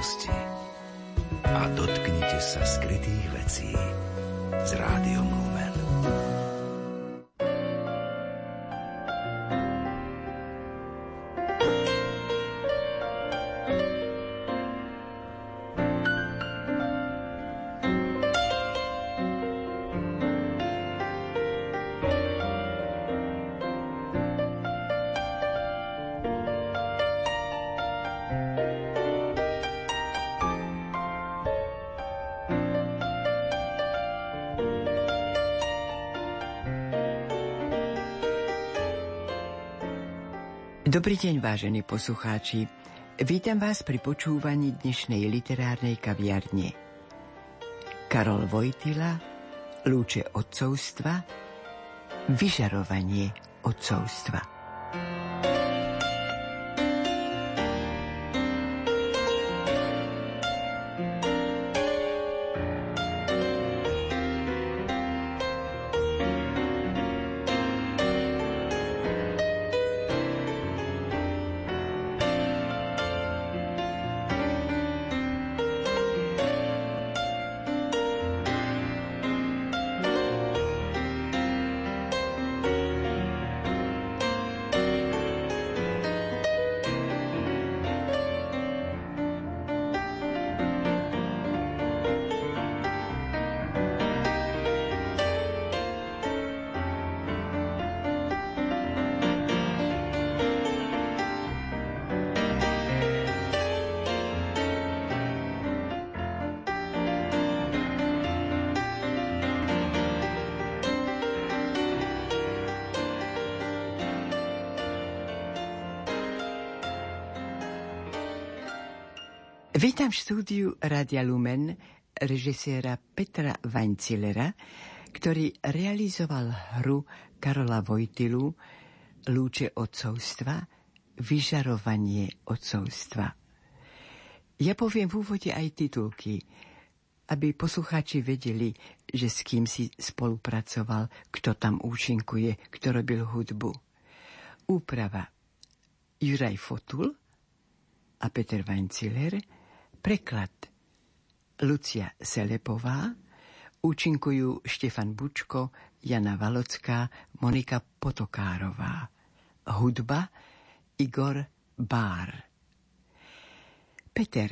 minulosti a dotknite sa skrytých vecí s rádiom Lumen. Dobrý deň, vážení poslucháči. Vítam vás pri počúvaní dnešnej literárnej kaviarne. Karol Vojtila, Lúče odcovstva, Vyžarovanie odcovstva. Vítam v štúdiu Radia Lumen režiséra Petra Vancilera, ktorý realizoval hru Karola Vojtilu Lúče odcovstva, Vyžarovanie odcovstva. Ja poviem v úvode aj titulky, aby poslucháči vedeli, že s kým si spolupracoval, kto tam účinkuje, kto robil hudbu. Úprava Juraj Fotul a Peter Vanciller – Preklad Lucia Selepová, účinkujú Štefan Bučko, Jana Valocká, Monika Potokárová. Hudba Igor Bár. Peter,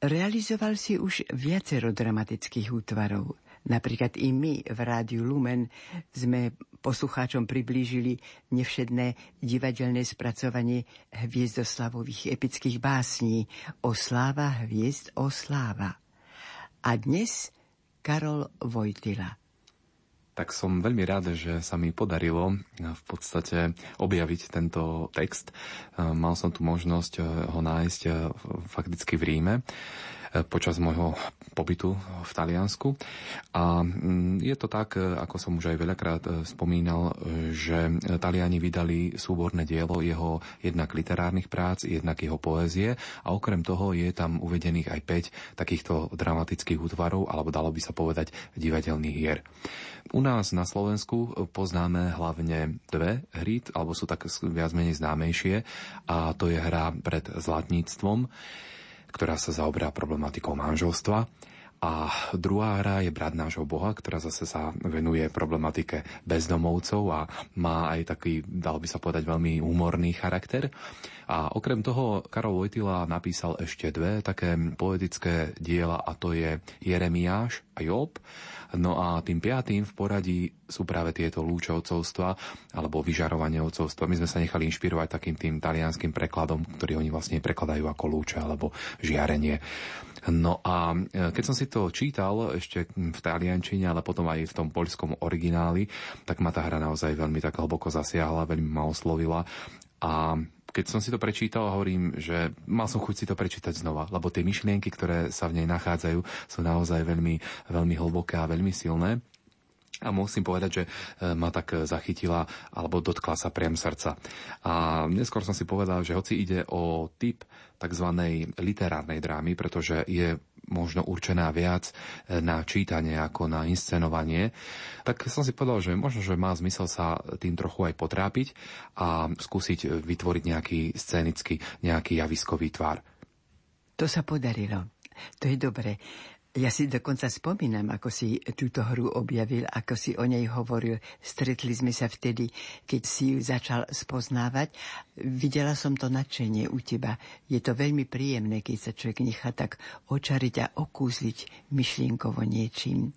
realizoval si už viacero dramatických útvarov. Napríklad i my v Rádiu Lumen sme poslucháčom priblížili nevšedné divadelné spracovanie hviezdoslavových epických básní o sláva hviezd o sláva. A dnes Karol Vojtila tak som veľmi rád, že sa mi podarilo v podstate objaviť tento text. Mal som tu možnosť ho nájsť fakticky v Ríme počas môjho pobytu v Taliansku. A mm, je to tak, ako som už aj veľakrát e, spomínal, že Taliani vydali súborné dielo jeho jednak literárnych prác, jednak jeho poézie a okrem toho je tam uvedených aj 5 takýchto dramatických útvarov, alebo dalo by sa povedať divadelných hier. U nás na Slovensku poznáme hlavne dve hry, alebo sú tak viac menej známejšie a to je hra pred zlatníctvom ktorá sa zaoberá problematikou manželstva. A druhá hra je Brat nášho Boha, ktorá zase sa venuje problematike bezdomovcov a má aj taký, dal by sa povedať, veľmi humorný charakter. A okrem toho Karol Vojtila napísal ešte dve také poetické diela a to je Jeremiáš a Job. No a tým piatým v poradí sú práve tieto lúče odcovstva alebo vyžarovanie odcovstva. My sme sa nechali inšpirovať takým tým talianským prekladom, ktorý oni vlastne prekladajú ako lúče alebo žiarenie. No a e, keď som si to čítal ešte v taliančine, ale potom aj v tom poľskom origináli, tak ma tá hra naozaj veľmi tak hlboko zasiahla, veľmi ma oslovila. A keď som si to prečítal, hovorím, že mal som chuť si to prečítať znova, lebo tie myšlienky, ktoré sa v nej nachádzajú, sú naozaj veľmi, veľmi hlboké a veľmi silné. A musím povedať, že e, ma tak zachytila alebo dotkla sa priam srdca. A neskôr som si povedal, že hoci ide o typ tzv. literárnej drámy, pretože je možno určená viac e, na čítanie ako na inscenovanie, tak som si povedal, že možno, že má zmysel sa tým trochu aj potrápiť a skúsiť vytvoriť nejaký scénický, nejaký javiskový tvar. To sa podarilo. To je dobre. Ja si dokonca spomínam, ako si túto hru objavil, ako si o nej hovoril. Stretli sme sa vtedy, keď si ju začal spoznávať. Videla som to nadšenie u teba. Je to veľmi príjemné, keď sa človek nechá tak očariť a okúzliť myšlienkovo niečím.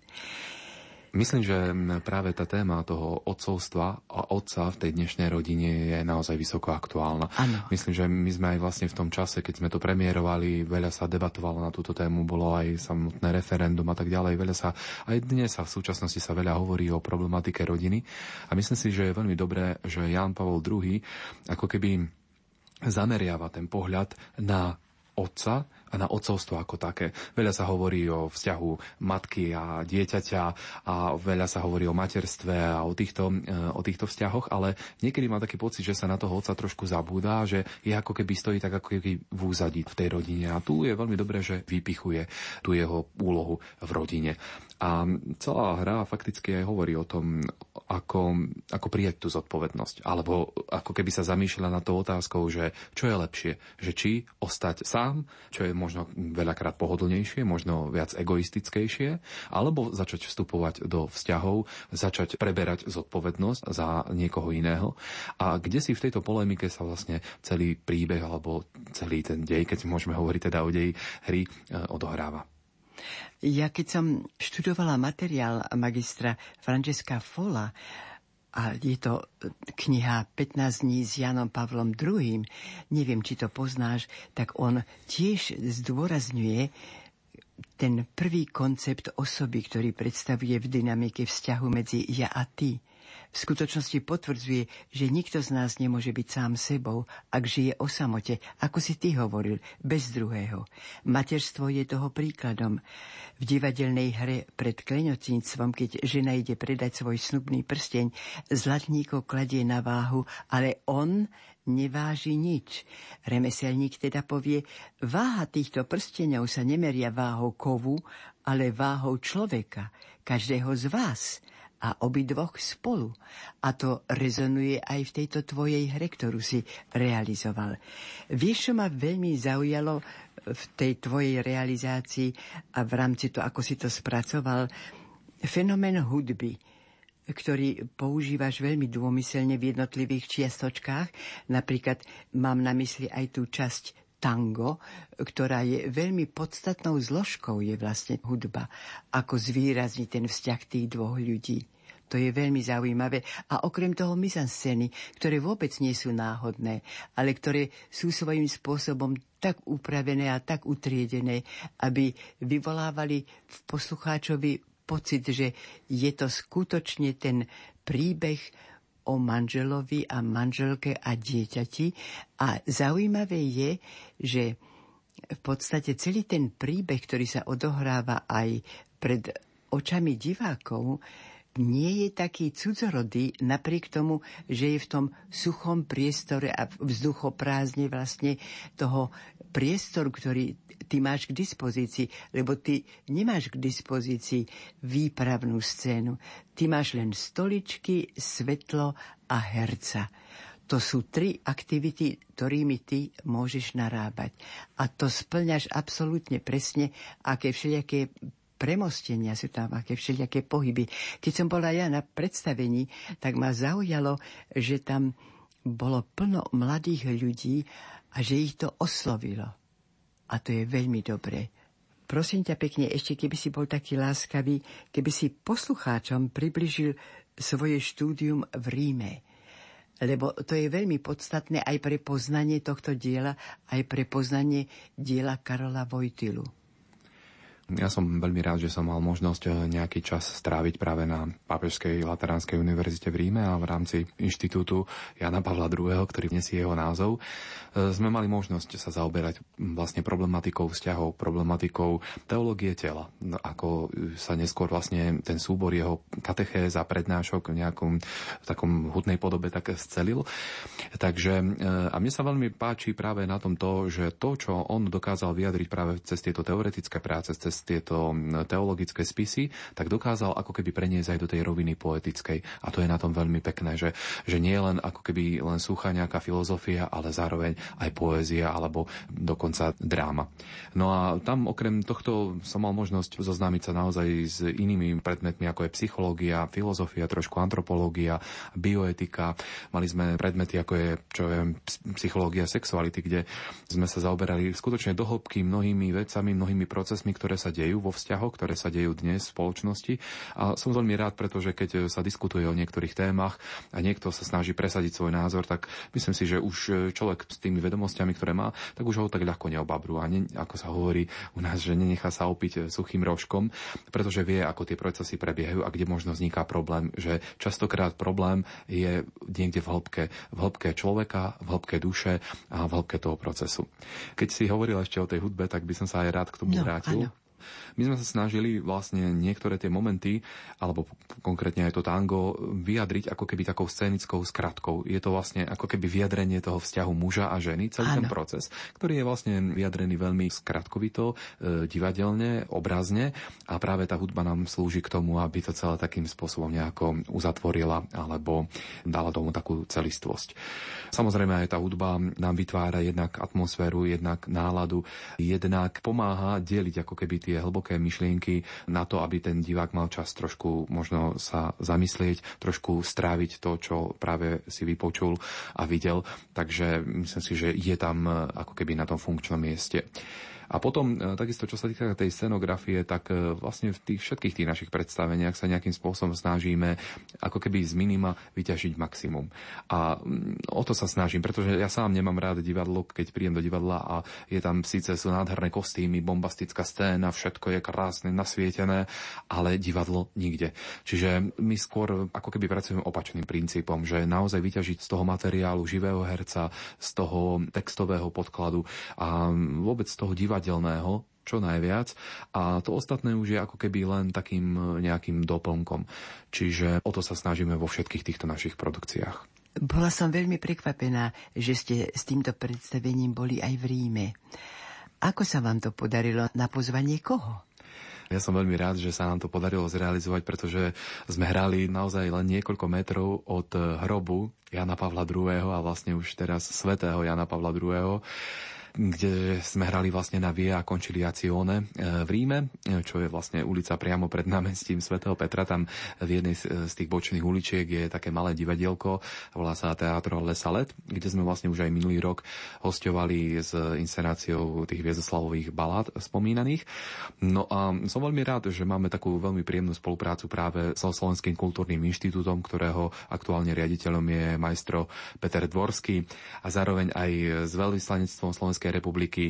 Myslím, že práve tá téma toho otcovstva a otca v tej dnešnej rodine je naozaj vysoko aktuálna. Ano. Myslím, že my sme aj vlastne v tom čase, keď sme to premiérovali, veľa sa debatovalo na túto tému, bolo aj samotné referendum a tak ďalej. Veľa sa, aj dnes sa v súčasnosti sa veľa hovorí o problematike rodiny. A myslím si, že je veľmi dobré, že Jan Pavol II ako keby zameriava ten pohľad na otca a na otcovstvo ako také. Veľa sa hovorí o vzťahu matky a dieťaťa a veľa sa hovorí o materstve a o týchto, e, o týchto vzťahoch, ale niekedy má taký pocit, že sa na toho otca trošku zabúda, že je ako keby stojí tak ako keby v úzadí v tej rodine. A tu je veľmi dobré, že vypichuje tú jeho úlohu v rodine. A celá hra fakticky aj hovorí o tom, ako, ako prijať tú zodpovednosť. Alebo ako keby sa zamýšľala na to otázkou, že čo je lepšie. Že či ostať sám, čo je možno veľakrát pohodlnejšie, možno viac egoistickejšie, alebo začať vstupovať do vzťahov, začať preberať zodpovednosť za niekoho iného. A kde si v tejto polemike sa vlastne celý príbeh alebo celý ten dej, keď môžeme hovoriť teda o deji hry, eh, odohráva. Ja keď som študovala materiál magistra Francesca Fola, a je to kniha 15 dní s Janom Pavlom II, neviem, či to poznáš, tak on tiež zdôrazňuje ten prvý koncept osoby, ktorý predstavuje v dynamike vzťahu medzi ja a ty v skutočnosti potvrdzuje, že nikto z nás nemôže byť sám sebou, ak žije o samote, ako si ty hovoril, bez druhého. Materstvo je toho príkladom. V divadelnej hre pred klenocínctvom, keď žena ide predať svoj snubný prsteň, zlatníko kladie na váhu, ale on neváži nič. Remeselník teda povie, váha týchto prsteňov sa nemeria váhou kovu, ale váhou človeka, každého z vás a obidvoch spolu. A to rezonuje aj v tejto tvojej hre, ktorú si realizoval. Vieš, čo ma veľmi zaujalo v tej tvojej realizácii a v rámci to, ako si to spracoval, fenomén hudby ktorý používaš veľmi dômyselne v jednotlivých čiastočkách. Napríklad mám na mysli aj tú časť tango, ktorá je veľmi podstatnou zložkou, je vlastne hudba. Ako zvýrazniť ten vzťah tých dvoch ľudí. To je veľmi zaujímavé. A okrem toho mizanscény, ktoré vôbec nie sú náhodné, ale ktoré sú svojím spôsobom tak upravené a tak utriedené, aby vyvolávali v poslucháčovi pocit, že je to skutočne ten príbeh o manželovi a manželke a dieťati. A zaujímavé je, že v podstate celý ten príbeh, ktorý sa odohráva aj pred očami divákov, nie je taký cudzorodý, napriek tomu, že je v tom suchom priestore a vzduchoprázdne vlastne toho priestoru, ktorý ty máš k dispozícii, lebo ty nemáš k dispozícii výpravnú scénu. Ty máš len stoličky, svetlo a herca. To sú tri aktivity, ktorými ty môžeš narábať. A to splňaš absolútne presne, aké všelijaké premostenia, sú tam aké všelijaké pohyby. Keď som bola ja na predstavení, tak ma zaujalo, že tam bolo plno mladých ľudí a že ich to oslovilo. A to je veľmi dobré. Prosím ťa pekne, ešte keby si bol taký láskavý, keby si poslucháčom približil svoje štúdium v Ríme. Lebo to je veľmi podstatné aj pre poznanie tohto diela, aj pre poznanie diela Karola Vojtilu. Ja som veľmi rád, že som mal možnosť eh, nejaký čas stráviť práve na Pápežskej Lateránskej univerzite v Ríme a v rámci inštitútu Jana Pavla II., ktorý nesie jeho názov, eh, sme mali možnosť sa zaoberať vlastne problematikou vzťahov, problematikou teológie tela, no, ako sa neskôr vlastne ten súbor jeho katechéz a prednášok v nejakom v takom hudnej podobe tak scelil. Takže eh, a mne sa veľmi páči práve na tom to, že to, čo on dokázal vyjadriť práve cez tieto teoretické práce, cez tieto teologické spisy, tak dokázal ako keby preniesť aj do tej roviny poetickej. A to je na tom veľmi pekné, že, že nie len ako keby len suchá nejaká filozofia, ale zároveň aj poézia alebo dokonca dráma. No a tam okrem tohto som mal možnosť zoznámiť sa naozaj s inými predmetmi, ako je psychológia, filozofia, trošku antropológia, bioetika. Mali sme predmety, ako je čo je, psychológia sexuality, kde sme sa zaoberali skutočne dohlbky mnohými vecami, mnohými procesmi, ktoré sa dejú vo vzťahoch, ktoré sa dejú dnes v spoločnosti. A som veľmi rád, pretože keď sa diskutuje o niektorých témach a niekto sa snaží presadiť svoj názor, tak myslím si, že už človek s tými vedomosťami, ktoré má, tak už ho tak ľahko neobabru. A ne, ako sa hovorí u nás, že nenechá sa opiť suchým rožkom, pretože vie, ako tie procesy prebiehajú a kde možno vzniká problém, že častokrát problém je niekde v hĺbke, v hĺbke človeka, v hĺbke duše a v hĺbke toho procesu. Keď si hovoril ešte o tej hudbe, tak by som sa aj rád k tomu no, vrátil. Áno. My sme sa snažili vlastne niektoré tie momenty, alebo konkrétne aj to tango, vyjadriť ako keby takou scénickou skratkou. Je to vlastne ako keby vyjadrenie toho vzťahu muža a ženy, celý Áno. ten proces, ktorý je vlastne vyjadrený veľmi skratkovito, e, divadelne, obrazne a práve tá hudba nám slúži k tomu, aby to celé takým spôsobom nejako uzatvorila alebo dala tomu takú celistvosť. Samozrejme aj tá hudba nám vytvára jednak atmosféru, jednak náladu, jednak pomáha deliť ako keby tie hlboké myšlienky na to, aby ten divák mal čas trošku možno sa zamyslieť, trošku stráviť to, čo práve si vypočul a videl. Takže myslím si, že je tam ako keby na tom funkčnom mieste. A potom e, takisto, čo sa týka tej scenografie, tak e, vlastne v tých všetkých tých našich predstaveniach sa nejakým spôsobom snažíme ako keby z minima vyťažiť maximum. A mm, o to sa snažím, pretože ja sám nemám rád divadlo, keď príjem do divadla a je tam síce sú nádherné kostýmy, bombastická scéna, všetko je krásne, nasvietené, ale divadlo nikde. Čiže my skôr ako keby pracujeme opačným princípom, že naozaj vyťažiť z toho materiálu živého herca, z toho textového podkladu a vôbec z toho divadla divadelného čo najviac a to ostatné už je ako keby len takým e, nejakým doplnkom. Čiže o to sa snažíme vo všetkých týchto našich produkciách. Bola som veľmi prekvapená, že ste s týmto predstavením boli aj v Ríme. Ako sa vám to podarilo? Na pozvanie koho? Ja som veľmi rád, že sa nám to podarilo zrealizovať, pretože sme hrali naozaj len niekoľko metrov od hrobu Jana Pavla II. a vlastne už teraz svetého Jana Pavla II kde sme hrali vlastne na Via Conciliazione e, v Ríme, e, čo je vlastne ulica priamo pred námestím svätého Petra. Tam v jednej z tých bočných uličiek je také malé divadielko, volá sa Teatro Le Salet, kde sme vlastne už aj minulý rok hostovali s inscenáciou tých Viezoslavových balát spomínaných. No a som veľmi rád, že máme takú veľmi príjemnú spoluprácu práve so Slovenským kultúrnym inštitútom, ktorého aktuálne riaditeľom je majstro Peter Dvorský a zároveň aj s veľvyslanectvom Slovenského Slovenskej republiky,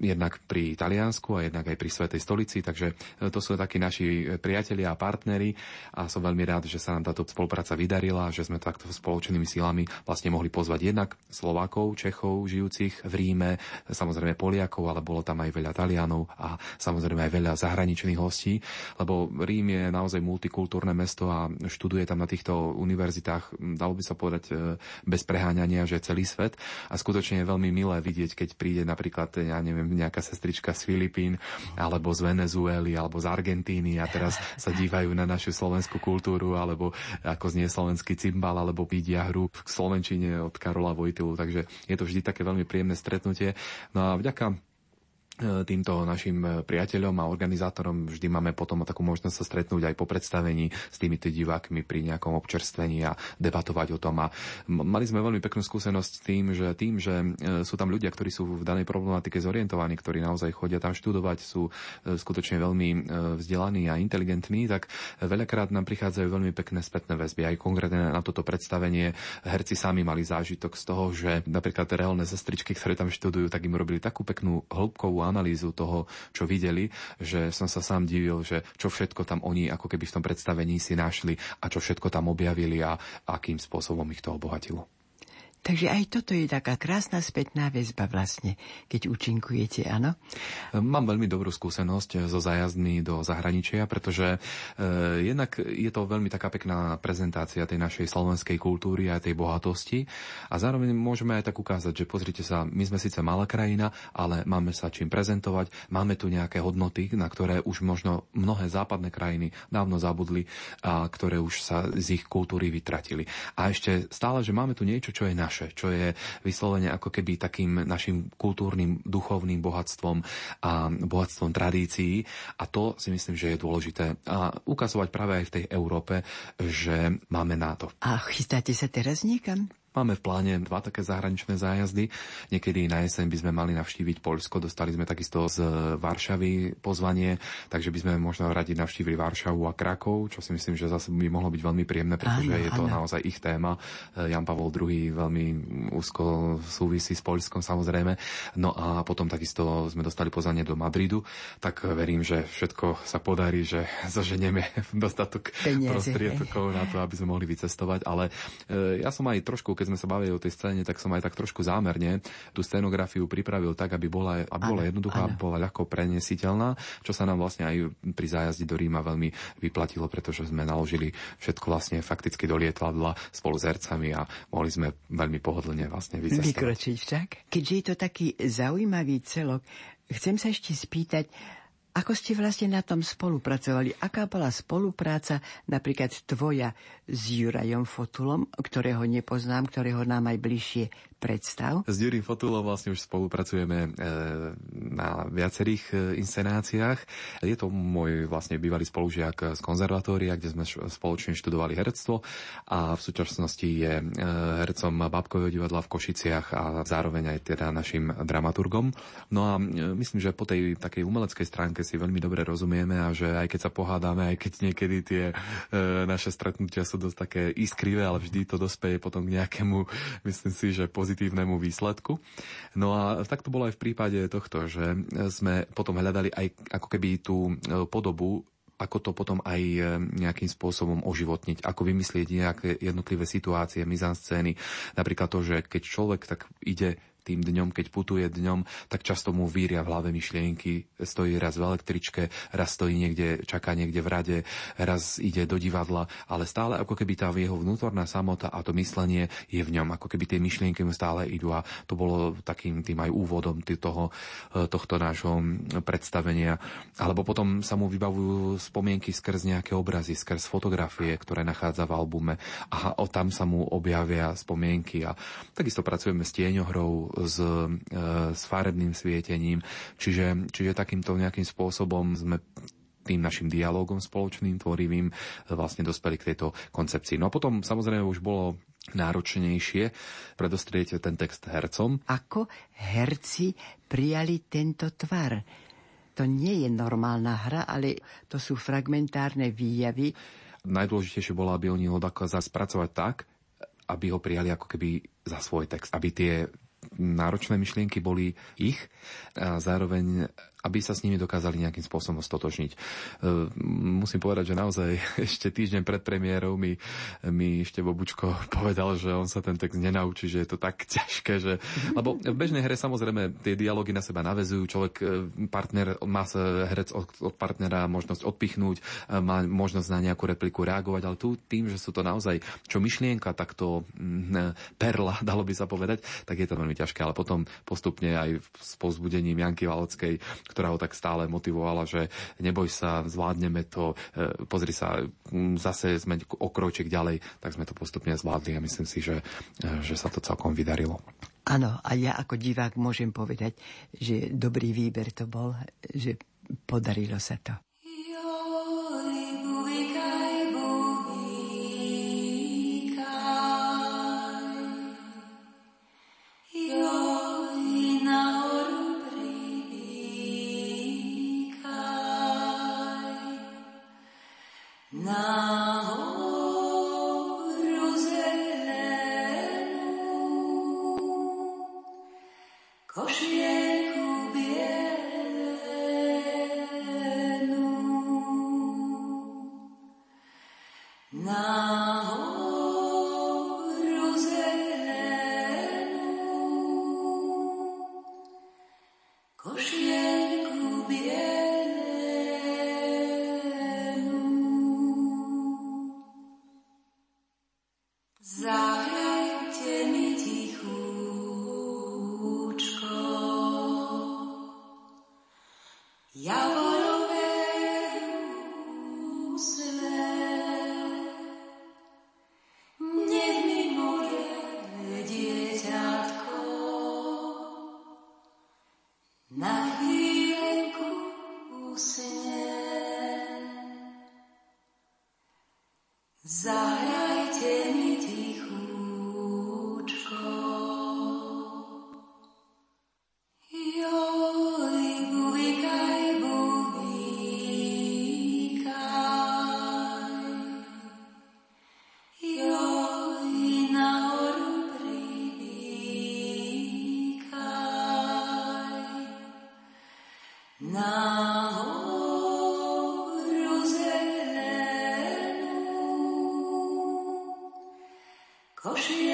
jednak pri Taliansku a jednak aj pri Svetej stolici, takže e, to sú takí naši e, priatelia a partnery a som veľmi rád, že sa nám táto spolupráca vydarila, že sme takto spoločnými silami vlastne mohli pozvať jednak Slovákov, Čechov, žijúcich v Ríme, samozrejme Poliakov, ale bolo tam aj veľa Talianov a samozrejme aj veľa zahraničných hostí, lebo Rím je naozaj multikultúrne mesto a študuje tam na týchto univerzitách, dalo by sa povedať e, bez preháňania, že celý svet. A skutočne je veľmi milé vidieť, keď pri príde napríklad, ja neviem, nejaká sestrička z Filipín, alebo z Venezuely, alebo z Argentíny a teraz sa dívajú na našu slovenskú kultúru, alebo ako znie slovenský cymbal, alebo vidia hru v Slovenčine od Karola Vojtilu. Takže je to vždy také veľmi príjemné stretnutie. No a vďaka týmto našim e, priateľom a organizátorom vždy máme potom takú možnosť sa stretnúť aj po predstavení s týmito divákmi pri nejakom občerstvení a debatovať o tom. A mali sme veľmi peknú skúsenosť s tým, že tým, že e, sú tam ľudia, ktorí sú v danej problematike zorientovaní, ktorí naozaj chodia tam študovať, sú skutočne veľmi vzdelaní a inteligentní, tak veľakrát nám prichádzajú veľmi pekné spätné väzby. Aj konkrétne na toto predstavenie herci sami mali zážitok z toho, že napríklad reálne sestričky, ktoré tam študujú, tak im robili takú peknú hĺbkovú analýzu toho, čo videli, že som sa sám divil, že čo všetko tam oni ako keby v tom predstavení si našli a čo všetko tam objavili a akým spôsobom ich to obohatilo. Takže aj toto je taká krásna spätná väzba vlastne, keď účinkujete, áno? Mám veľmi dobrú skúsenosť so zájazdmi do zahraničia, pretože e, jednak je to veľmi taká pekná prezentácia tej našej slovenskej kultúry a tej bohatosti a zároveň môžeme aj tak ukázať, že pozrite sa, my sme síce malá krajina, ale máme sa čím prezentovať, máme tu nejaké hodnoty, na ktoré už možno mnohé západné krajiny dávno zabudli a ktoré už sa z ich kultúry vytratili. A ešte stále, že máme tu niečo, čo je naše naše, čo je vyslovene ako keby takým našim kultúrnym, duchovným bohatstvom a bohatstvom tradícií. A to si myslím, že je dôležité. A ukazovať práve aj v tej Európe, že máme na to. A chystáte sa teraz niekam? Máme v pláne dva také zahraničné zájazdy. Niekedy na jeseň by sme mali navštíviť Poľsko. Dostali sme takisto z Varšavy pozvanie, takže by sme možno radi navštívili Varšavu a Krakov, čo si myslím, že zase by mohlo byť veľmi príjemné, pretože áno, je to áno. naozaj ich téma. Jan Pavol II veľmi úzko súvisí s Poľskom samozrejme. No a potom takisto sme dostali pozvanie do Madridu, tak verím, že všetko sa podarí, že zoženieme dostatok prostriedkov na to, aby sme mohli vycestovať. Ale e, ja som aj trošku keď sme sa bavili o tej scéne, tak som aj tak trošku zámerne tú scenografiu pripravil tak, aby bola, aby bola jednoduchá, aby bola ľahko prenesiteľná, čo sa nám vlastne aj pri zájazde do Ríma veľmi vyplatilo, pretože sme naložili všetko vlastne fakticky do lietadla spolu s hercami a mohli sme veľmi pohodlne vlastne vycestovať. Vykročiť však. Keďže je to taký zaujímavý celok, chcem sa ešte spýtať, ako ste vlastne na tom spolupracovali? Aká bola spolupráca napríklad tvoja s Jurajom Fotulom, ktorého nepoznám, ktorého nám aj bližšie predstav? S Jurim Fotulom vlastne už spolupracujeme e, na viacerých e, inscenáciách. Je to môj vlastne bývalý spolužiak z konzervatória, kde sme spoločne študovali herectvo a v súčasnosti je e, hercom Babkového divadla v Košiciach a zároveň aj teda našim dramaturgom. No a myslím, že po tej takej umeleckej stránke si veľmi dobre rozumieme a že aj keď sa pohádame, aj keď niekedy tie naše stretnutia sú dosť také iskrivé, ale vždy to dospeje potom k nejakému, myslím si, že pozitívnemu výsledku. No a tak to bolo aj v prípade tohto, že sme potom hľadali aj ako keby tú e, podobu ako to potom aj e, nejakým spôsobom oživotniť, ako vymyslieť nejaké jednotlivé situácie, mizanscény. Napríklad to, že keď človek tak ide tým dňom, keď putuje dňom, tak často mu víria v hlave myšlienky. Stojí raz v električke, raz stojí niekde, čaká niekde v rade, raz ide do divadla, ale stále ako keby tá jeho vnútorná samota a to myslenie je v ňom, ako keby tie myšlienky mu stále idú a to bolo takým tým aj úvodom toho, e, tohto nášho predstavenia. Alebo potom sa mu vybavujú spomienky skrz nejaké obrazy, skrz fotografie, ktoré nachádza v albume a o tam sa mu objavia spomienky a takisto pracujeme s tieňohrou, s, e, s farebným svietením. Čiže, čiže takýmto nejakým spôsobom sme tým našim dialogom spoločným, tvorivým, e, vlastne dospeli k tejto koncepcii. No a potom samozrejme už bolo náročnejšie predostrieť ten text hercom. Ako herci prijali tento tvar? To nie je normálna hra, ale to sú fragmentárne výjavy. Najdôležitejšie bolo, aby oni ho dokázali spracovať tak, aby ho prijali ako keby za svoj text, aby tie náročné myšlienky boli ich a zároveň aby sa s nimi dokázali nejakým spôsobom stotožniť. E, musím povedať, že naozaj ešte týždeň pred premiérou mi, mi ešte Bobučko povedal, že on sa ten text nenaučí, že je to tak ťažké, že... Lebo v bežnej hre samozrejme tie dialógy na seba navezujú, človek, e, partner, má sa herec od, od partnera možnosť odpichnúť, e, má možnosť na nejakú repliku reagovať, ale tu tým, že sú to naozaj čo myšlienka, tak to mm, perla, dalo by sa povedať, tak je to veľmi ťažké, ale potom postupne aj s povzbudením Janky Valeckej ktorá ho tak stále motivovala, že neboj sa, zvládneme to, e, pozri sa, zase sme o kroček ďalej, tak sme to postupne zvládli a myslím si, že, e, že sa to celkom vydarilo. Áno, a ja ako divák môžem povedať, že dobrý výber to bol, že podarilo sa to. Koshi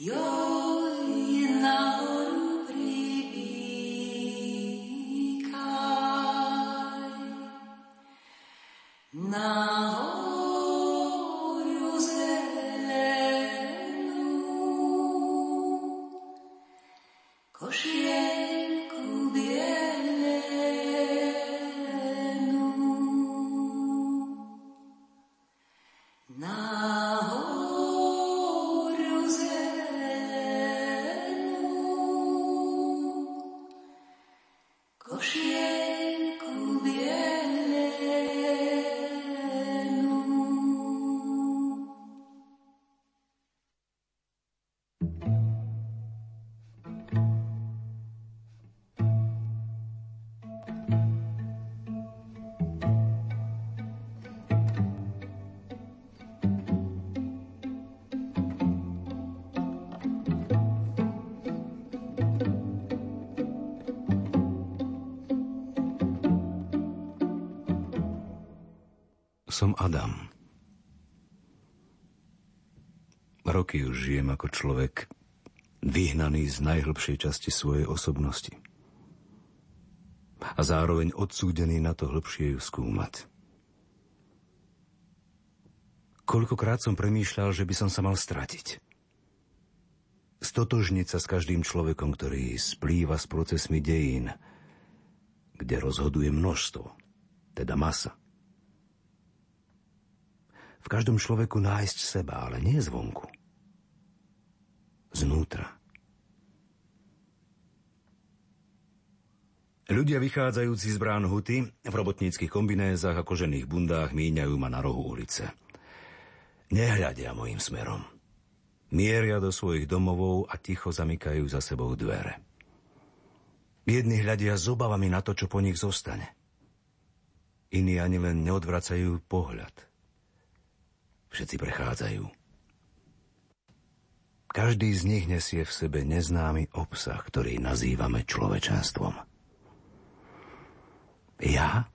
Yo. Som Adam. Roky už žijem ako človek vyhnaný z najhlbšej časti svojej osobnosti. A zároveň odsúdený na to hlbšie ju skúmať. Koľkokrát som premýšľal, že by som sa mal stratiť. Stotožniť sa s každým človekom, ktorý splýva s procesmi dejín, kde rozhoduje množstvo, teda masa každom človeku nájsť seba, ale nie zvonku. Znútra. Ľudia vychádzajúci z brán huty v robotníckých kombinézach a kožených bundách míňajú ma na rohu ulice. Nehľadia mojim smerom. Mieria do svojich domovov a ticho zamykajú za sebou dvere. Jedni hľadia s obavami na to, čo po nich zostane. Iní ani len neodvracajú pohľad. Všetci prechádzajú. Každý z nich nesie v sebe neznámy obsah, ktorý nazývame človečenstvom ja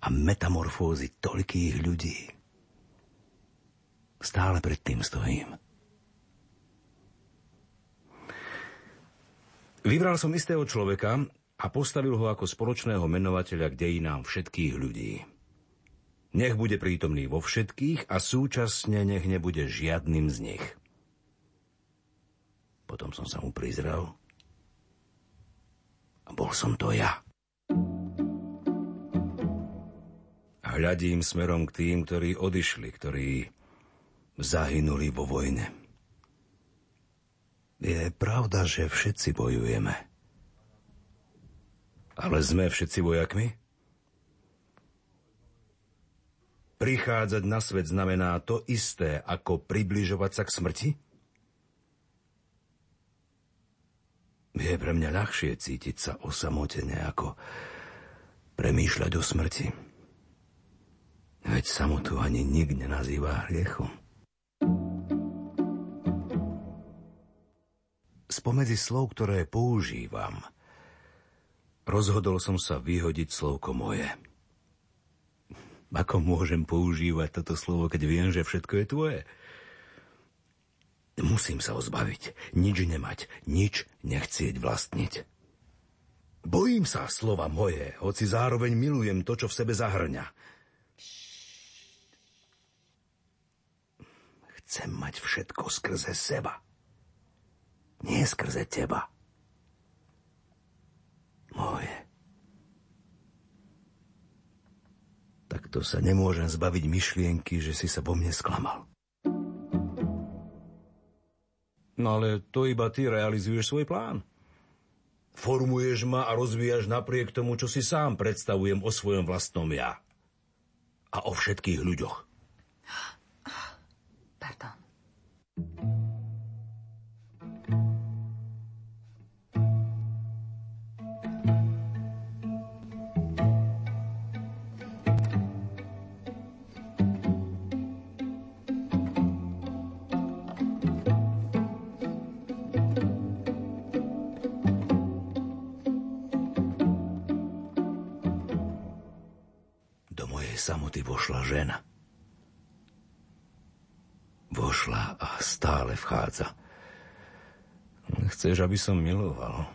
a metamorfózy toľkých ľudí. Stále pred tým stojím. Vybral som istého človeka a postavil ho ako spoločného menovateľa k dejinám všetkých ľudí. Nech bude prítomný vo všetkých a súčasne nech nebude žiadnym z nich. Potom som sa mu prizrel a bol som to ja. hľadím smerom k tým, ktorí odišli, ktorí zahynuli vo vojne. Je pravda, že všetci bojujeme. Ale sme všetci vojakmi? Prichádzať na svet znamená to isté, ako približovať sa k smrti? Je pre mňa ľahšie cítiť sa osamotene, ako premýšľať o smrti. Veď samotu ani nik nenazýva hriechom. Spomedzi slov, ktoré používam, rozhodol som sa vyhodiť slovko moje. Ako môžem používať toto slovo, keď viem, že všetko je tvoje? Musím sa ho zbaviť, nič nemať, nič nechcieť vlastniť. Bojím sa slova moje, hoci zároveň milujem to, čo v sebe zahrňa. Chcem mať všetko skrze seba. Nie skrze teba. Moje. Takto sa nemôžem zbaviť myšlienky, že si sa vo mne sklamal. No ale to iba ty realizuješ svoj plán. Formuješ ma a rozvíjaš napriek tomu, čo si sám predstavujem o svojom vlastnom ja. A o všetkých ľuďoch. Vošla žena. Vošla a stále vchádza. Chceš, aby som miloval?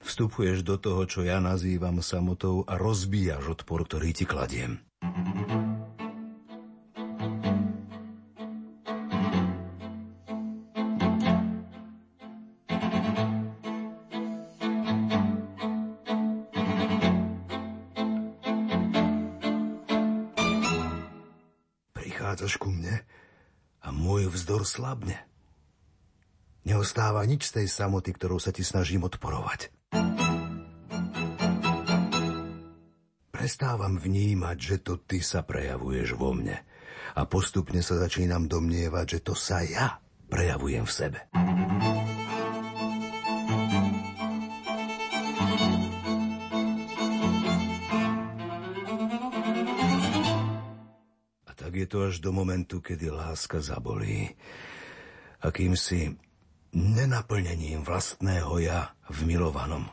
Vstupuješ do toho, čo ja nazývam samotou a rozbíjaš odpor, ktorý ti kladiem. prichádzaš slabne. Neostáva nič z tej samoty, ktorou sa ti snažím odporovať. Prestávam vnímať, že to ty sa prejavuješ vo mne a postupne sa začínam domnievať, že to sa ja prejavujem v sebe. Je to až do momentu, kedy láska zabolí. Akýmsi nenaplnením vlastného ja v milovanom.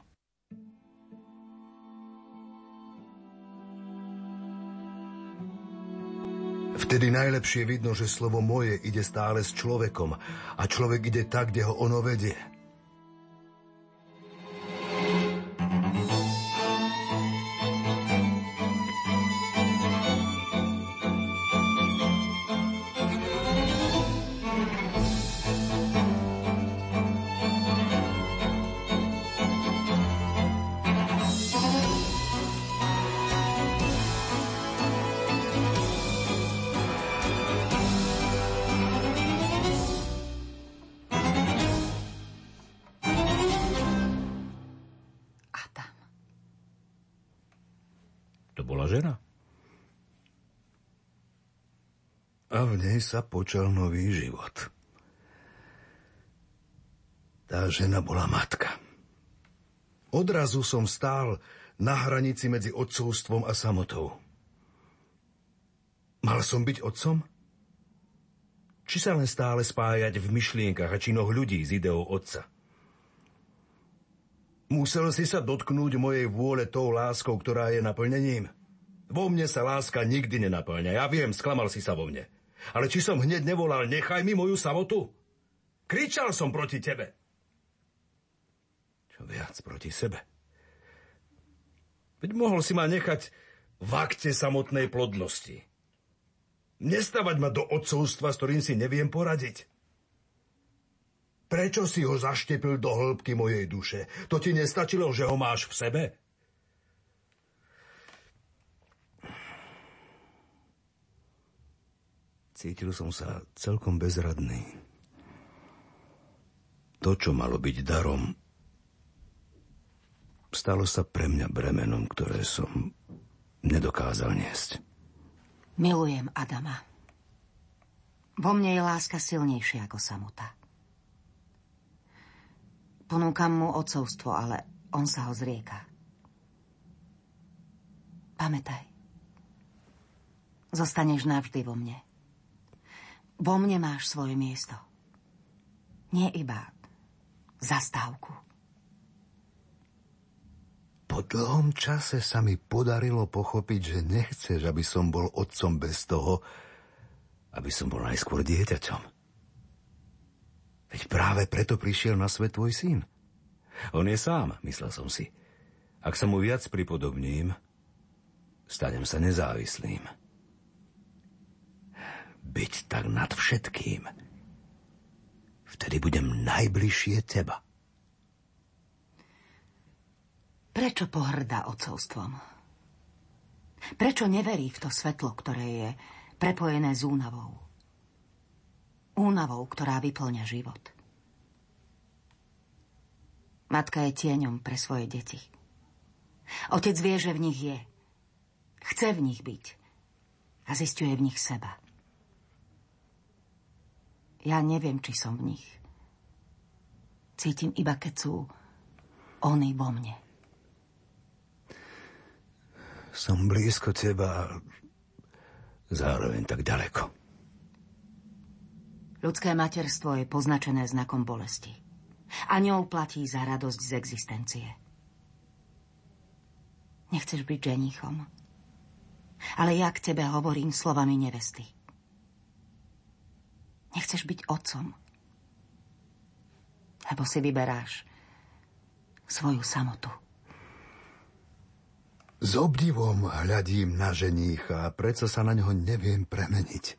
Vtedy najlepšie vidno, že slovo moje ide stále s človekom a človek ide tak, kde ho ono vedie. Sa počal nový život. Tá žena bola matka. Odrazu som stál na hranici medzi otcovstvom a samotou. Mal som byť otcom? Či sa len stále spájať v myšlienkach a činoch ľudí s ideou otca? Musel si sa dotknúť mojej vôle tou láskou, ktorá je naplnením. Vo mne sa láska nikdy nenaplňa. Ja viem, sklamal si sa vo mne. Ale či som hneď nevolal, nechaj mi moju samotu? Kričal som proti tebe. Čo viac proti sebe. Veď mohol si ma nechať v akte samotnej plodnosti. Nestavať ma do odcovstva, s ktorým si neviem poradiť. Prečo si ho zaštepil do hĺbky mojej duše? To ti nestačilo, že ho máš v sebe? Cítil som sa celkom bezradný. To, čo malo byť darom, stalo sa pre mňa bremenom, ktoré som nedokázal niesť. Milujem Adama. Vo mne je láska silnejšia ako samota. Ponúkam mu ocovstvo, ale on sa ho zrieka. Pamätaj. Zostaneš navždy vo mne. Vo mne máš svoje miesto. Nie iba zastávku. Po dlhom čase sa mi podarilo pochopiť, že nechceš, aby som bol otcom bez toho, aby som bol najskôr dieťaťom. Veď práve preto prišiel na svet tvoj syn. On je sám, myslel som si. Ak sa mu viac pripodobním, stanem sa nezávislým. Byť tak nad všetkým. Vtedy budem najbližšie teba. Prečo pohrdá ocovstvom? Prečo neverí v to svetlo, ktoré je prepojené s únavou? Únavou, ktorá vyplňa život. Matka je tieňom pre svoje deti. Otec vie, že v nich je. Chce v nich byť. A zistuje v nich seba. Ja neviem, či som v nich. Cítim iba, keď sú oni vo mne. Som blízko teba zároveň tak ďaleko. Ľudské materstvo je poznačené znakom bolesti. A ňou platí za radosť z existencie. Nechceš byť ženichom. Ale ja k tebe hovorím slovami nevesty. Nechceš byť otcom. Lebo si vyberáš svoju samotu. S obdivom hľadím na ženícha a predsa sa na ňo neviem premeniť.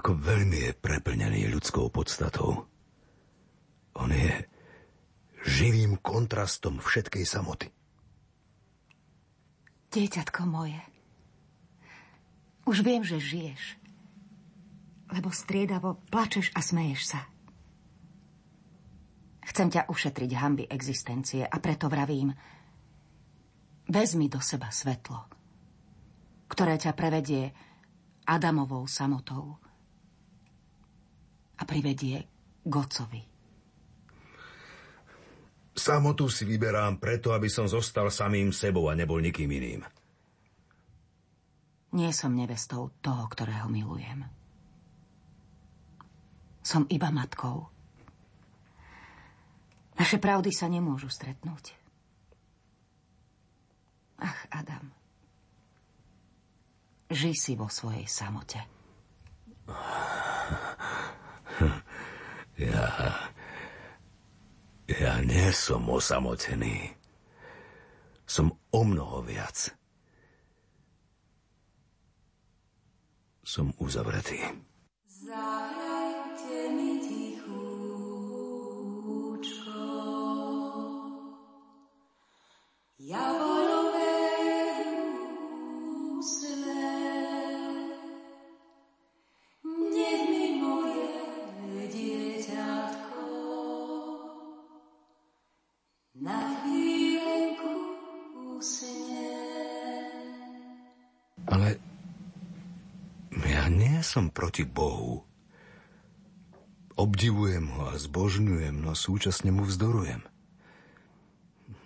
Ako veľmi je preplnený ľudskou podstatou. On je živým kontrastom všetkej samoty. Dieťatko moje, už viem, že žiješ, lebo striedavo plačeš a smeješ sa. Chcem ťa ušetriť hamby existencie a preto vravím – Vezmi do seba svetlo, ktoré ťa prevedie Adamovou samotou a privedie Gocovi. Samotu si vyberám preto, aby som zostal samým sebou a nebol nikým iným. Nie som nevestou toho, ktorého milujem. Som iba matkou. Naše pravdy sa nemôžu stretnúť. Ach, Adam. Žij si vo svojej samote. Ja... Ja nie som osamotený. Som o mnoho viac. Som uzavretý. Zahrajte som proti Bohu. Obdivujem ho a zbožňujem, no súčasne mu vzdorujem.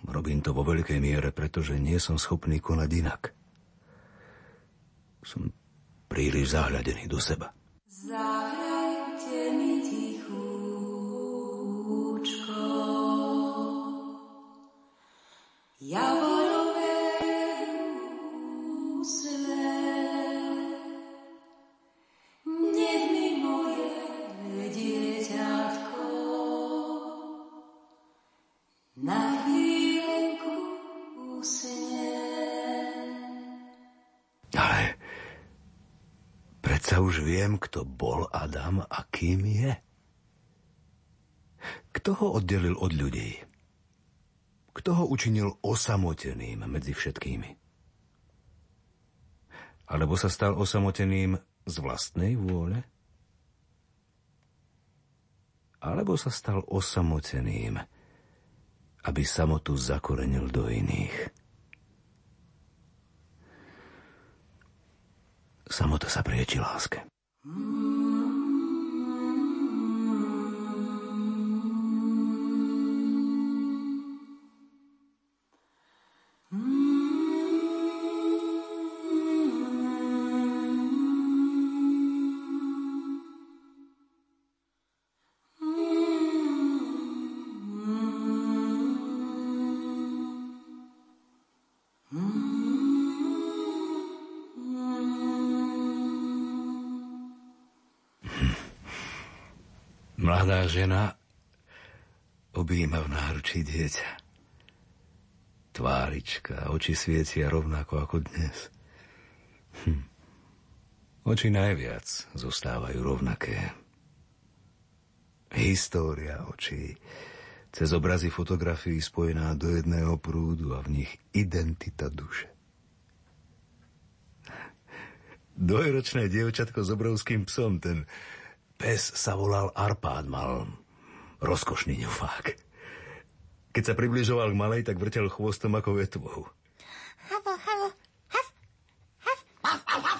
Robím to vo veľkej miere, pretože nie som schopný konať inak. Som príliš zahľadený do seba. Zahrajte mi tichúčko. Ja viem, kto bol Adam a kým je. Kto ho oddelil od ľudí? Kto ho učinil osamoteným medzi všetkými? Alebo sa stal osamoteným z vlastnej vôle? Alebo sa stal osamoteným, aby samotu zakorenil do iných? Samota sa prieči láske. Mm. Mladá žena objíma v náručí dieťa. Tvárička, oči svietia rovnako ako dnes. Hm. Oči najviac zostávajú rovnaké. História očí, cez obrazy fotografií spojená do jedného prúdu a v nich identita duše. Dvojročné dievčatko s obrovským psom, ten Pes sa volal Arpád, mal rozkošný ňufák. Keď sa približoval k malej, tak vrtel chvostom ako vetvou. Havo, havo, hav, hav, hav, hav.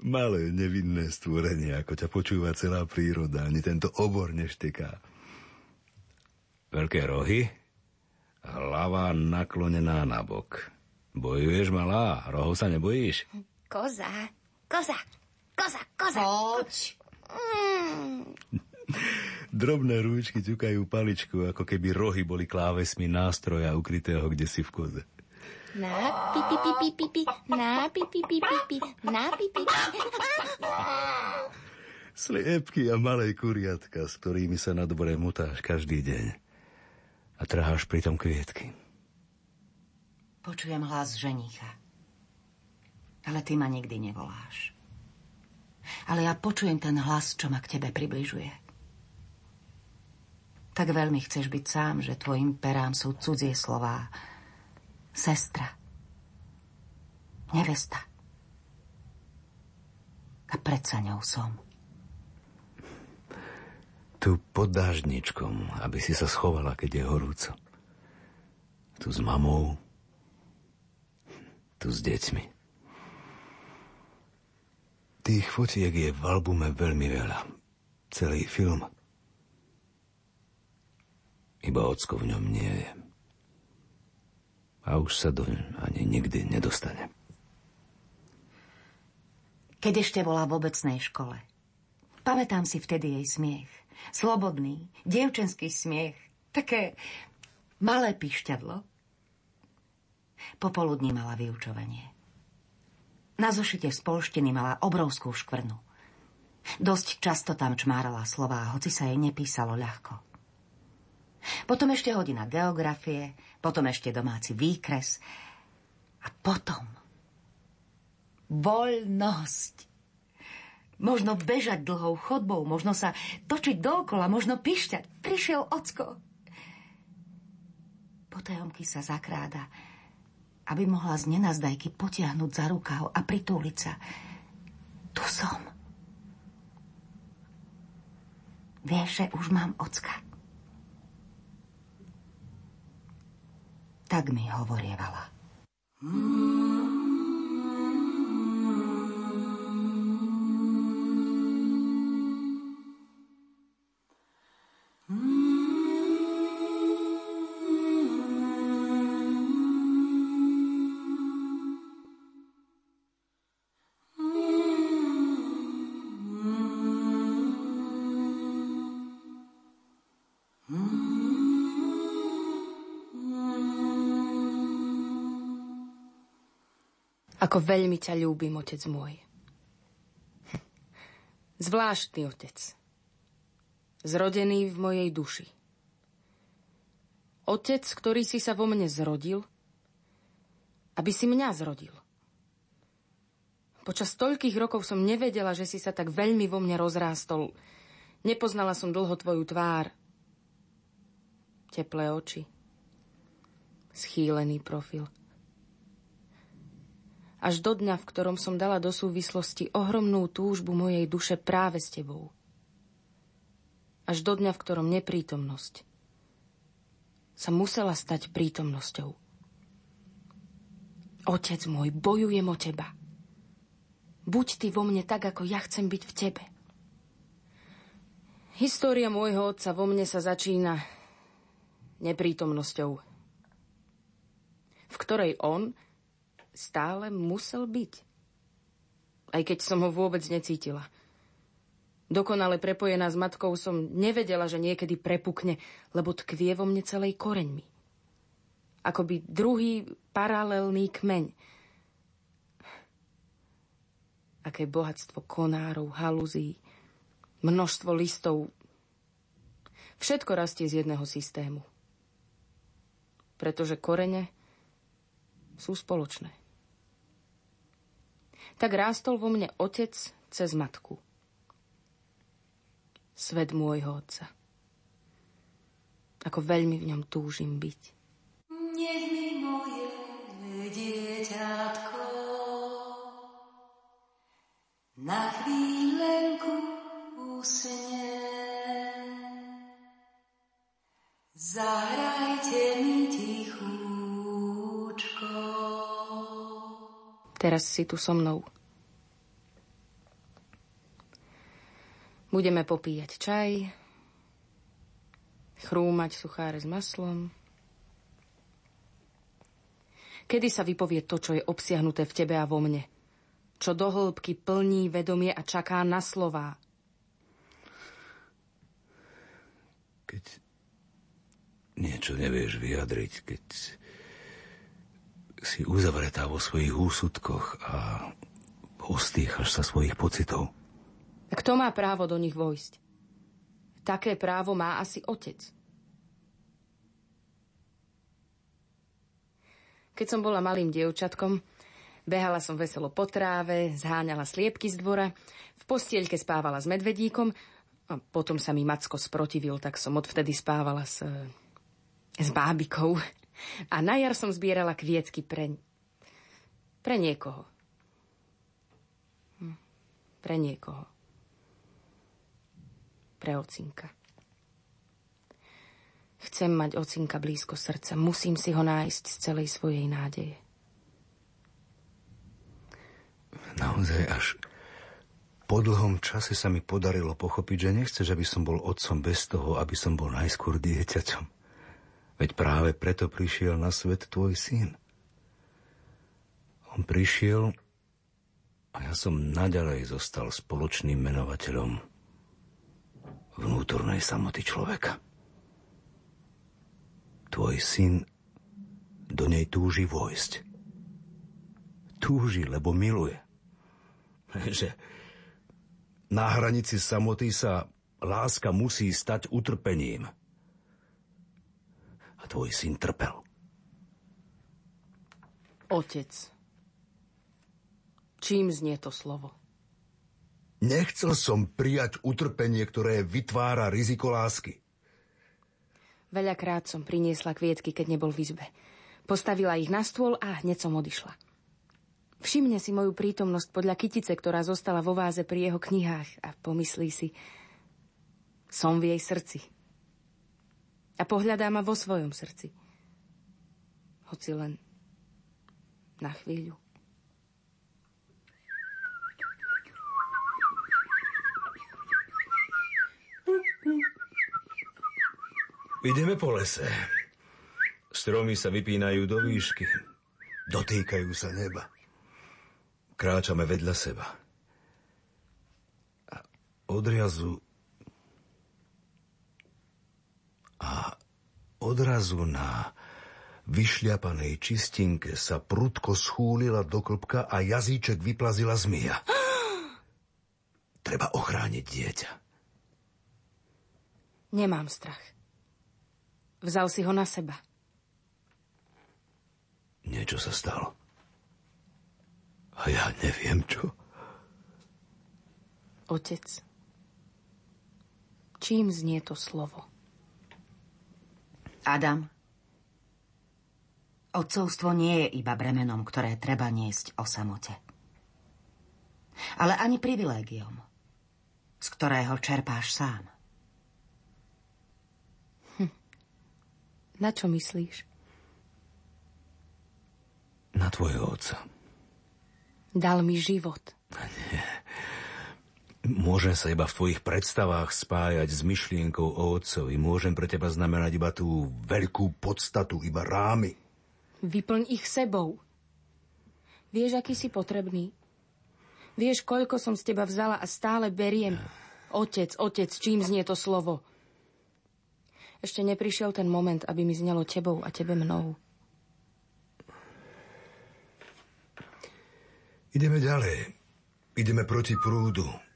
Malé, nevinné stvorenie, ako ťa počúva celá príroda, ani tento obor nešteká. Veľké rohy, hlava naklonená na bok. Bojuješ, malá? Rohov sa nebojíš? Koza, koza, Koza, koza. Poď. Mm. Drobné rúčky ťukajú paličku, ako keby rohy boli klávesmi nástroja ukrytého kde si v koze. Na pi pi pi pi pi pi, na pi pi pi pi pi, na pi pi pi. Sliepky a malé kuriatka, s ktorými sa na dvore mutáš každý deň. A trháš pritom kvietky. Počujem hlas ženicha. Ale ty ma nikdy nevoláš ale ja počujem ten hlas, čo ma k tebe približuje. Tak veľmi chceš byť sám, že tvojim perám sú cudzie slová. Sestra. Nevesta. A predsa ňou som. Tu pod dážničkom, aby si sa schovala, keď je horúco. Tu s mamou, tu s deťmi. Tých fotiek je v albume veľmi veľa. Celý film. Iba ocko v ňom nie je. A už sa doň ani nikdy nedostane. Keď ešte bola v obecnej škole. Pamätám si vtedy jej smiech. Slobodný, dievčenský smiech. Také malé pišťadlo. Popoludní mala vyučovanie. Na zošite z polštiny mala obrovskú škvrnu. Dosť často tam čmárala slová, hoci sa jej nepísalo ľahko. Potom ešte hodina geografie, potom ešte domáci výkres a potom voľnosť. Možno bežať dlhou chodbou, možno sa točiť dookola, možno pišťať. Prišiel ocko. Potajomky sa zakráda aby mohla z nenazdajky potiahnuť za rukav a pritúliť sa. Tu som. Vieš, že už mám ocka. Tak mi hovorievala. Mm. Ako veľmi ťa ľúbim, otec môj. Zvláštny otec. Zrodený v mojej duši. Otec, ktorý si sa vo mne zrodil, aby si mňa zrodil. Počas toľkých rokov som nevedela, že si sa tak veľmi vo mne rozrástol. Nepoznala som dlho tvoju tvár. Teplé oči. Schýlený profil. Až do dňa, v ktorom som dala do súvislosti ohromnú túžbu mojej duše práve s tebou. Až do dňa, v ktorom neprítomnosť sa musela stať prítomnosťou. Otec môj, bojujem o teba. Buď ty vo mne tak, ako ja chcem byť v tebe. História môjho otca vo mne sa začína neprítomnosťou, v ktorej on stále musel byť. Aj keď som ho vôbec necítila. Dokonale prepojená s matkou som nevedela, že niekedy prepukne, lebo tkvie vo mne celej koreňmi. Akoby druhý paralelný kmeň. Aké bohatstvo konárov, haluzí, množstvo listov. Všetko rastie z jedného systému. Pretože korene sú spoločné tak rástol vo mne otec cez matku. Svet môjho otca. Ako veľmi v ňom túžim byť. Nech mi moje dieťatko na chvíľenku usne. Zahrajte mi Teraz si tu so mnou. Budeme popíjať čaj, chrúmať sucháre s maslom. Kedy sa vypovie to, čo je obsiahnuté v tebe a vo mne? Čo do hĺbky plní vedomie a čaká na slová? Keď niečo nevieš vyjadriť, keď si uzavretá vo svojich úsudkoch a ostýchaš sa svojich pocitov. Kto má právo do nich vojsť? Také právo má asi otec. Keď som bola malým dievčatkom, behala som veselo po tráve, zháňala sliepky z dvora, v postielke spávala s medvedíkom a potom sa mi Macko sprotivil, tak som odvtedy spávala s, s bábikou. A na jar som zbierala kvietky pre... pre niekoho. Hm. Pre niekoho. Pre ocinka. Chcem mať ocinka blízko srdca. Musím si ho nájsť z celej svojej nádeje. Naozaj až po dlhom čase sa mi podarilo pochopiť, že nechceš, aby som bol otcom bez toho, aby som bol najskôr dieťaťom. Veď práve preto prišiel na svet tvoj syn. On prišiel a ja som naďalej zostal spoločným menovateľom vnútornej samoty človeka. Tvoj syn do nej túži vojsť. Túži, lebo miluje. Že na hranici samoty sa láska musí stať utrpením – tvoj syn trpel. Otec. Čím znie to slovo? Nechcel som prijať utrpenie, ktoré vytvára riziko lásky. Veľakrát som priniesla kvietky, keď nebol v izbe. Postavila ich na stôl a hneď som odišla. Všimne si moju prítomnosť podľa kytice, ktorá zostala vo váze pri jeho knihách a pomyslí si, som v jej srdci a pohľadá ma vo svojom srdci. Hoci len na chvíľu. Ideme po lese. Stromy sa vypínajú do výšky. Dotýkajú sa neba. Kráčame vedľa seba. A odrazu a odrazu na vyšľapanej čistinke sa prudko schúlila do klbka a jazyček vyplazila zmija. Treba ochrániť dieťa. Nemám strach. Vzal si ho na seba. Niečo sa stalo. A ja neviem čo. Otec, čím znie to slovo? Adam, otcovstvo nie je iba bremenom, ktoré treba niesť o samote. Ale ani privilégiom, z ktorého čerpáš sám. Hm. Na čo myslíš? Na tvojho otca. Dal mi život. Nie. Môžem sa iba v tvojich predstavách spájať s myšlienkou o otcovi. Môžem pre teba znamenať iba tú veľkú podstatu, iba rámy. Vyplň ich sebou. Vieš, aký si potrebný? Vieš, koľko som z teba vzala a stále beriem? Otec, otec, čím znie to slovo? Ešte neprišiel ten moment, aby mi znelo tebou a tebe mnou. Ideme ďalej. Ideme proti prúdu.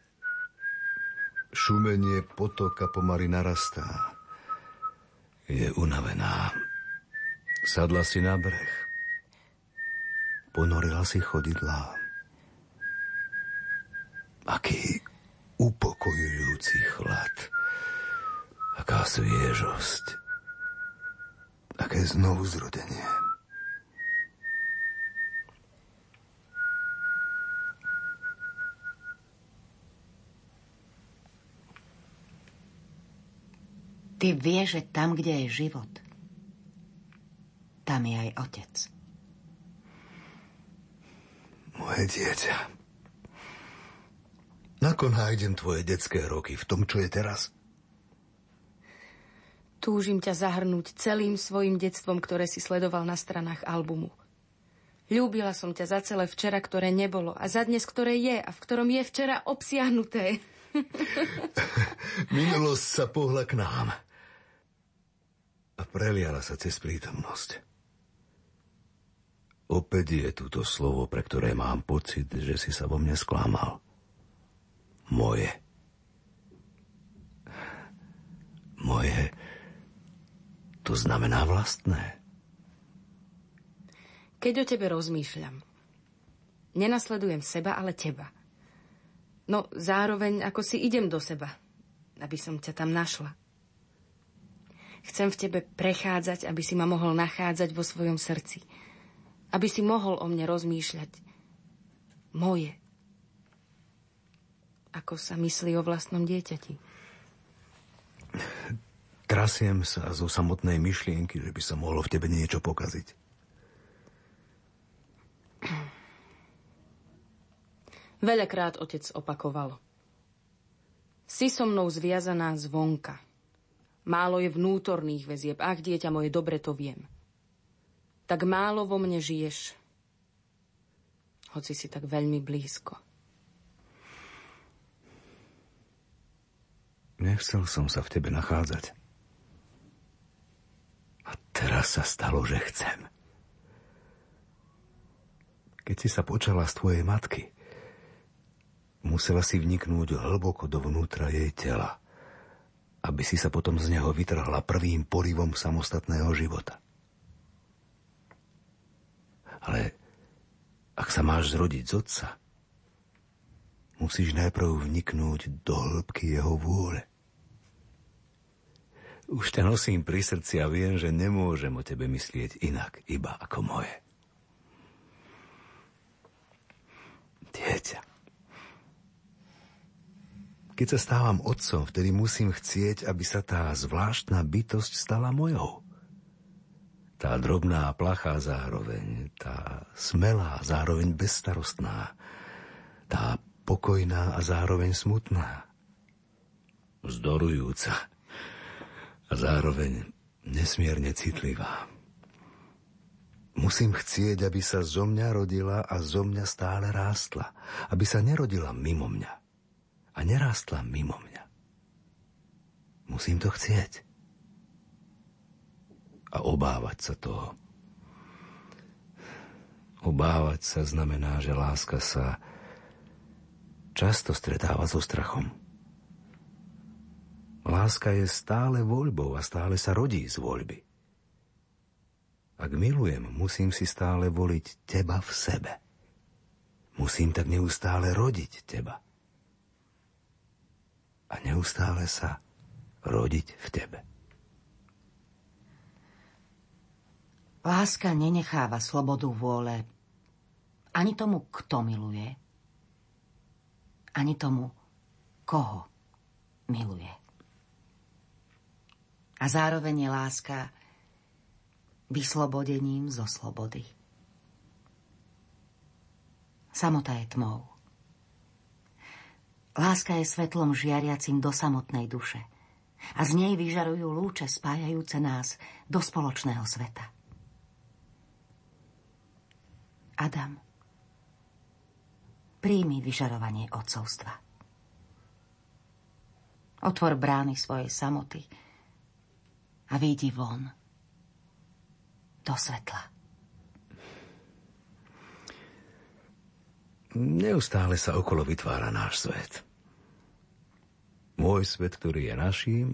Šumenie potoka pomaly narastá. Je unavená. Sadla si na breh. Ponorila si chodidlá. Aký upokojujúci chlad. Aká sviežosť. Aké znovu zrodenie. Ty vieš, že tam, kde je život, tam je aj otec. Moje dieťa. Nako nájdem tvoje detské roky v tom, čo je teraz? Túžim ťa zahrnúť celým svojim detstvom, ktoré si sledoval na stranách albumu. Ľúbila som ťa za celé včera, ktoré nebolo a za dnes, ktoré je a v ktorom je včera obsiahnuté. Minulosť sa pohla k nám a preliala sa cez prítomnosť. Opäť je túto slovo, pre ktoré mám pocit, že si sa vo mne sklamal. Moje. Moje. To znamená vlastné. Keď o tebe rozmýšľam, nenasledujem seba, ale teba. No zároveň ako si idem do seba, aby som ťa tam našla. Chcem v tebe prechádzať, aby si ma mohol nachádzať vo svojom srdci. Aby si mohol o mne rozmýšľať. Moje. Ako sa myslí o vlastnom dieťati. Trasiem sa zo samotnej myšlienky, že by sa mohlo v tebe niečo pokaziť. Veľakrát otec opakoval. Si so mnou zviazaná zvonka. Málo je vnútorných väzieb. Ach, dieťa moje, dobre to viem. Tak málo vo mne žiješ, hoci si tak veľmi blízko. Nechcel som sa v tebe nachádzať. A teraz sa stalo, že chcem. Keď si sa počala z tvojej matky, musela si vniknúť hlboko dovnútra jej tela – aby si sa potom z neho vytrhla prvým porivom samostatného života. Ale ak sa máš zrodiť z otca, musíš najprv vniknúť do hĺbky jeho vôle. Už ťa nosím pri srdci a viem, že nemôžem o tebe myslieť inak, iba ako moje. Dieťa. Keď sa stávam otcom, vtedy musím chcieť, aby sa tá zvláštna bytosť stala mojou. Tá drobná plachá zároveň, tá smelá zároveň bezstarostná, tá pokojná a zároveň smutná, vzdorujúca a zároveň nesmierne citlivá. Musím chcieť, aby sa zo mňa rodila a zo mňa stále rástla, aby sa nerodila mimo mňa a nerástla mimo mňa. Musím to chcieť. A obávať sa toho, Obávať sa znamená, že láska sa často stretáva so strachom. Láska je stále voľbou a stále sa rodí z voľby. Ak milujem, musím si stále voliť teba v sebe. Musím tak neustále rodiť teba. A neustále sa rodiť v tebe. Láska nenecháva slobodu vôle ani tomu, kto miluje, ani tomu, koho miluje. A zároveň je láska vyslobodením zo slobody. Samota je tmou. Láska je svetlom žiariacim do samotnej duše a z nej vyžarujú lúče spájajúce nás do spoločného sveta. Adam, príjmi vyžarovanie odcovstva. Otvor brány svojej samoty a výjdi von do svetla. Neustále sa okolo vytvára náš svet. Môj svet, ktorý je naším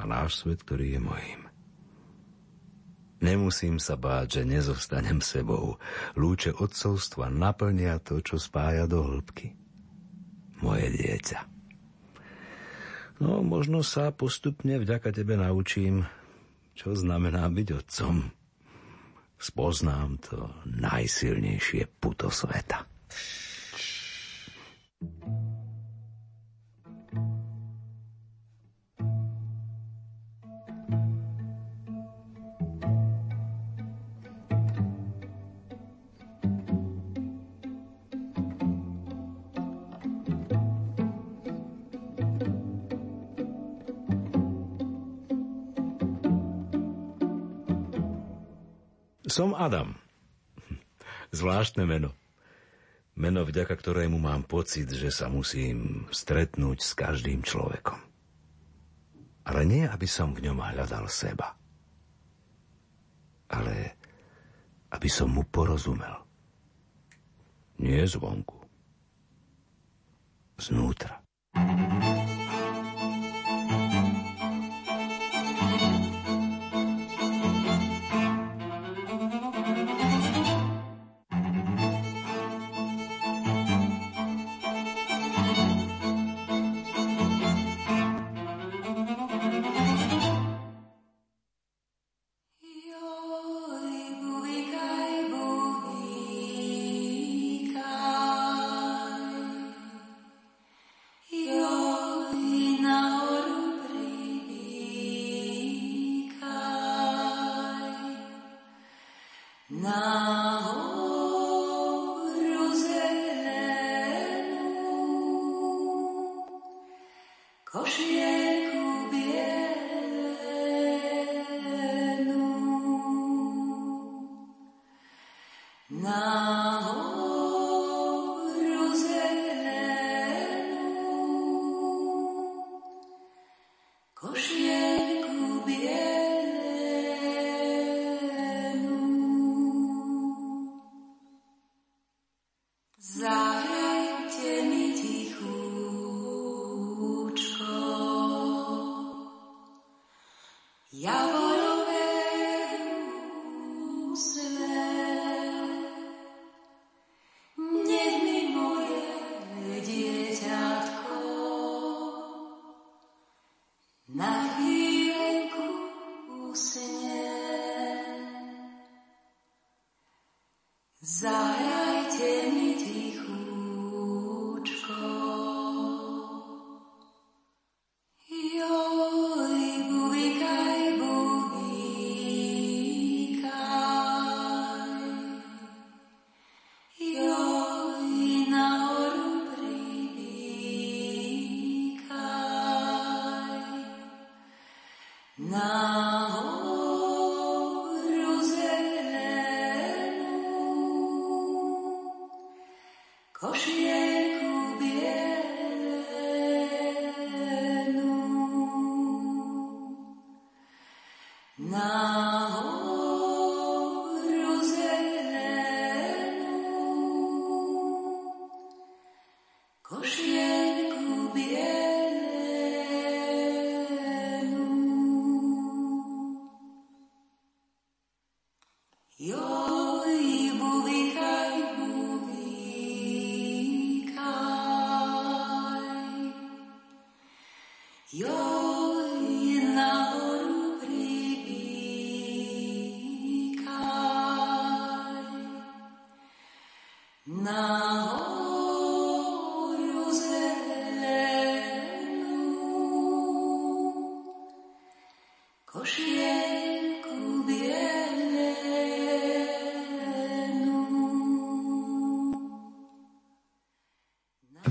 a náš svet, ktorý je mojím. Nemusím sa báť, že nezostanem sebou. Lúče odcovstva naplnia to, čo spája do hĺbky. Moje dieťa. No, možno sa postupne vďaka tebe naučím, čo znamená byť otcom. Spoznám to najsilnejšie puto sveta. Som Adam. Zvláštne meno. Meno, vďaka ktorému mám pocit, že sa musím stretnúť s každým človekom. Ale nie, aby som v ňom hľadal seba. Ale aby som mu porozumel. Nie zvonku. Znútra. košielku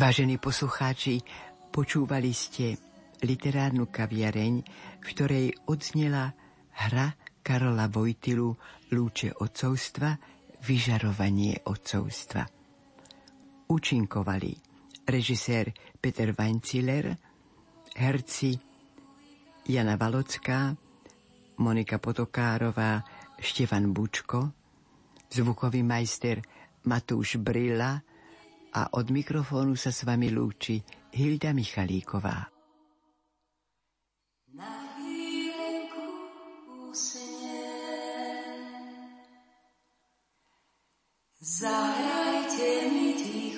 Vážení poslucháči, počúvali ste literárnu kaviareň, v ktorej odznela hra Karola Vojtilu Lúče otcovstva, vyžarovanie otcovstva. Účinkovali režisér Peter Weinziller, herci Jana Valocká, Monika Potokárová, Štefan Bučko, zvukový majster Matúš Brilla a od mikrofónu sa s vami lúči Hilda Michalíková. Na usne. Zahrajte mi tichúčko.